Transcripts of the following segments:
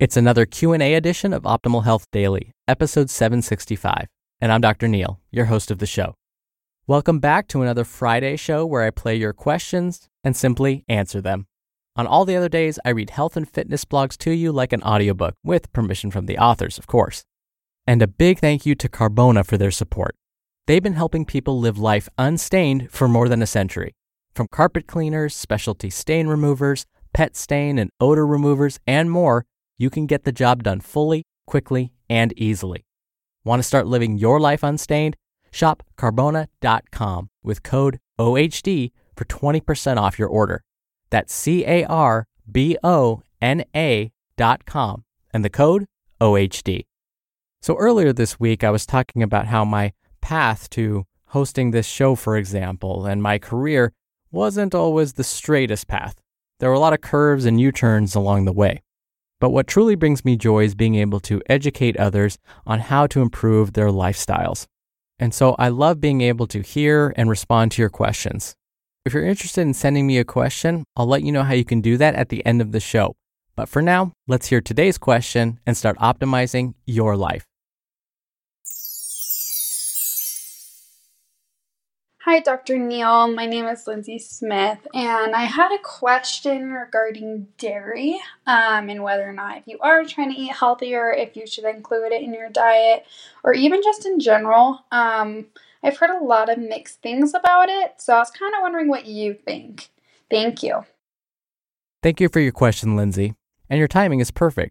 It's another Q&A edition of Optimal Health Daily, episode 765, and I'm Dr. Neal, your host of the show. Welcome back to another Friday show where I play your questions and simply answer them. On all the other days, I read health and fitness blogs to you like an audiobook, with permission from the authors, of course. And a big thank you to Carbona for their support. They've been helping people live life unstained for more than a century. From carpet cleaners, specialty stain removers, pet stain and odor removers, and more, you can get the job done fully, quickly, and easily. Want to start living your life unstained? Shop carbona.com with code OHD for 20% off your order. That's C A R B O N A dot com and the code OHD. So earlier this week, I was talking about how my path to hosting this show, for example, and my career wasn't always the straightest path. There were a lot of curves and U turns along the way. But what truly brings me joy is being able to educate others on how to improve their lifestyles. And so I love being able to hear and respond to your questions. If you're interested in sending me a question, I'll let you know how you can do that at the end of the show. But for now, let's hear today's question and start optimizing your life. Hi, Dr. Neal. My name is Lindsay Smith, and I had a question regarding dairy um, and whether or not if you are trying to eat healthier, if you should include it in your diet, or even just in general. Um, I've heard a lot of mixed things about it, so I was kind of wondering what you think. Thank you. Thank you for your question, Lindsay. And your timing is perfect.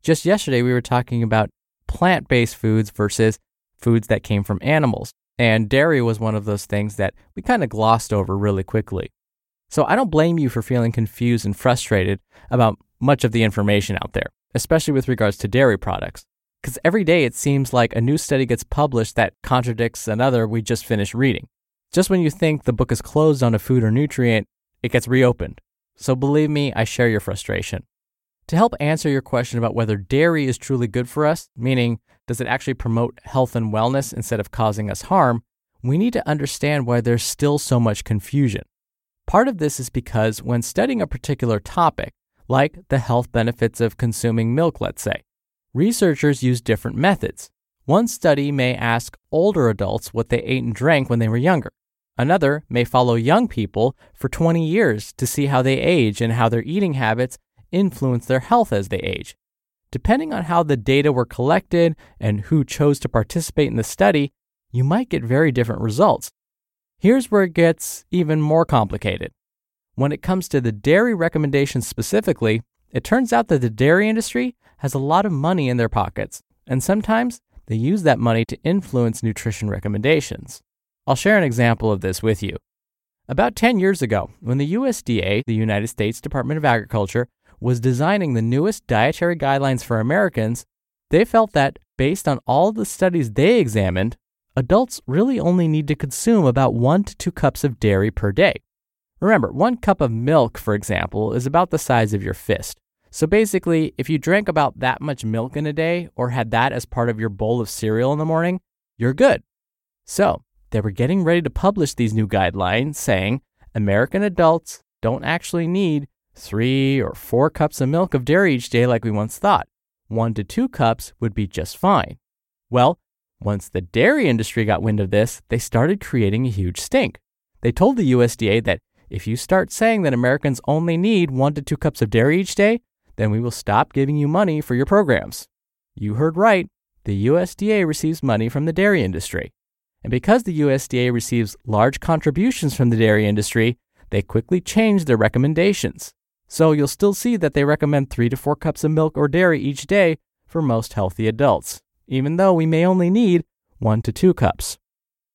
Just yesterday, we were talking about plant based foods versus foods that came from animals. And dairy was one of those things that we kind of glossed over really quickly. So I don't blame you for feeling confused and frustrated about much of the information out there, especially with regards to dairy products. Because every day it seems like a new study gets published that contradicts another we just finished reading. Just when you think the book is closed on a food or nutrient, it gets reopened. So believe me, I share your frustration. To help answer your question about whether dairy is truly good for us, meaning does it actually promote health and wellness instead of causing us harm? We need to understand why there's still so much confusion. Part of this is because when studying a particular topic, like the health benefits of consuming milk, let's say, researchers use different methods. One study may ask older adults what they ate and drank when they were younger. Another may follow young people for 20 years to see how they age and how their eating habits influence their health as they age. Depending on how the data were collected and who chose to participate in the study, you might get very different results. Here's where it gets even more complicated. When it comes to the dairy recommendations specifically, it turns out that the dairy industry has a lot of money in their pockets, and sometimes they use that money to influence nutrition recommendations. I'll share an example of this with you. About 10 years ago, when the USDA, the United States Department of Agriculture, was designing the newest dietary guidelines for Americans, they felt that, based on all the studies they examined, adults really only need to consume about one to two cups of dairy per day. Remember, one cup of milk, for example, is about the size of your fist. So basically, if you drank about that much milk in a day or had that as part of your bowl of cereal in the morning, you're good. So, they were getting ready to publish these new guidelines saying American adults don't actually need three or four cups of milk of dairy each day like we once thought. One to two cups would be just fine. Well, once the dairy industry got wind of this, they started creating a huge stink. They told the USDA that if you start saying that Americans only need one to two cups of dairy each day, then we will stop giving you money for your programs. You heard right. The USDA receives money from the dairy industry. And because the USDA receives large contributions from the dairy industry, they quickly changed their recommendations. So you'll still see that they recommend three to four cups of milk or dairy each day for most healthy adults, even though we may only need one to two cups.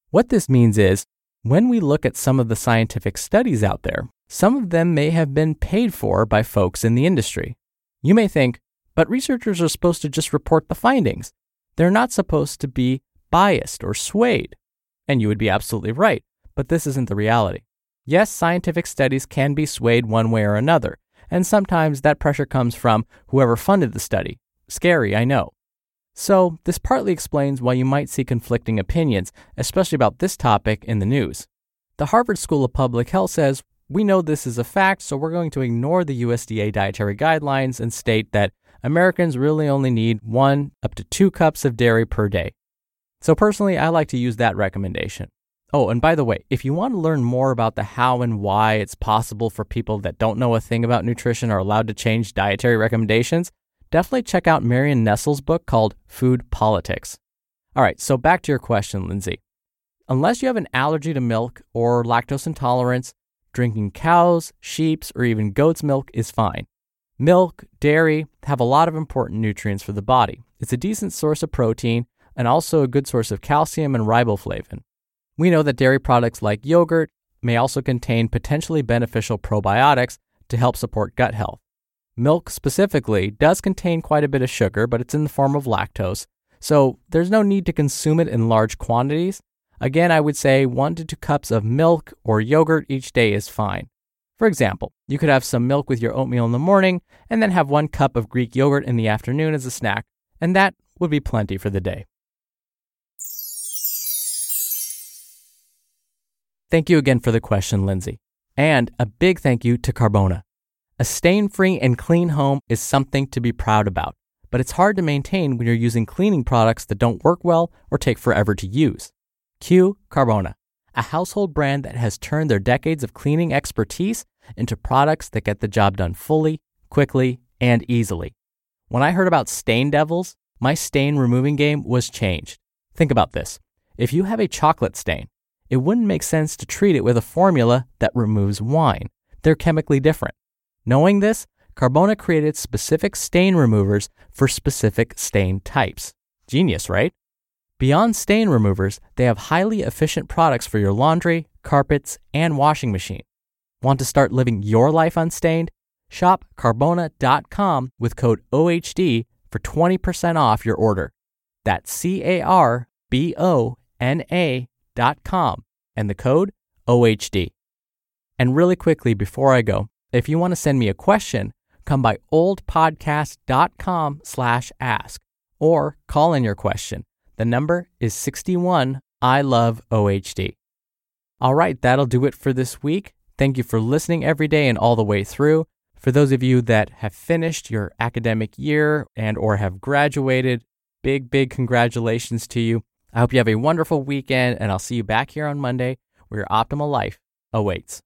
What this means is, when we look at some of the scientific studies out there, some of them may have been paid for by folks in the industry. You may think, but researchers are supposed to just report the findings. They're not supposed to be biased or swayed. And you would be absolutely right, but this isn't the reality. Yes, scientific studies can be swayed one way or another, and sometimes that pressure comes from whoever funded the study. Scary, I know. So, this partly explains why you might see conflicting opinions, especially about this topic in the news. The Harvard School of Public Health says, We know this is a fact, so we're going to ignore the USDA dietary guidelines and state that Americans really only need one up to two cups of dairy per day. So, personally, I like to use that recommendation. Oh, and by the way, if you want to learn more about the how and why it's possible for people that don't know a thing about nutrition are allowed to change dietary recommendations, definitely check out Marion Nestle's book called Food Politics. All right, so back to your question, Lindsay. Unless you have an allergy to milk or lactose intolerance, drinking cows, sheep's, or even goat's milk is fine. Milk, dairy have a lot of important nutrients for the body. It's a decent source of protein and also a good source of calcium and riboflavin. We know that dairy products like yogurt may also contain potentially beneficial probiotics to help support gut health. Milk specifically does contain quite a bit of sugar, but it's in the form of lactose, so there's no need to consume it in large quantities. Again, I would say one to two cups of milk or yogurt each day is fine. For example, you could have some milk with your oatmeal in the morning and then have one cup of Greek yogurt in the afternoon as a snack, and that would be plenty for the day. Thank you again for the question, Lindsay. And a big thank you to Carbona. A stain free and clean home is something to be proud about, but it's hard to maintain when you're using cleaning products that don't work well or take forever to use. Cue Carbona, a household brand that has turned their decades of cleaning expertise into products that get the job done fully, quickly, and easily. When I heard about stain devils, my stain removing game was changed. Think about this. If you have a chocolate stain, it wouldn't make sense to treat it with a formula that removes wine. They're chemically different. Knowing this, Carbona created specific stain removers for specific stain types. Genius, right? Beyond stain removers, they have highly efficient products for your laundry, carpets, and washing machine. Want to start living your life unstained? Shop carbona.com with code OHD for 20% off your order. That's C A R B O N A com and the code OHD. And really quickly before I go, if you want to send me a question, come by oldpodcast.com slash ask or call in your question. The number is 61 I love OHD. All right, that'll do it for this week. Thank you for listening every day and all the way through. For those of you that have finished your academic year and or have graduated, big big congratulations to you. I hope you have a wonderful weekend, and I'll see you back here on Monday where your optimal life awaits.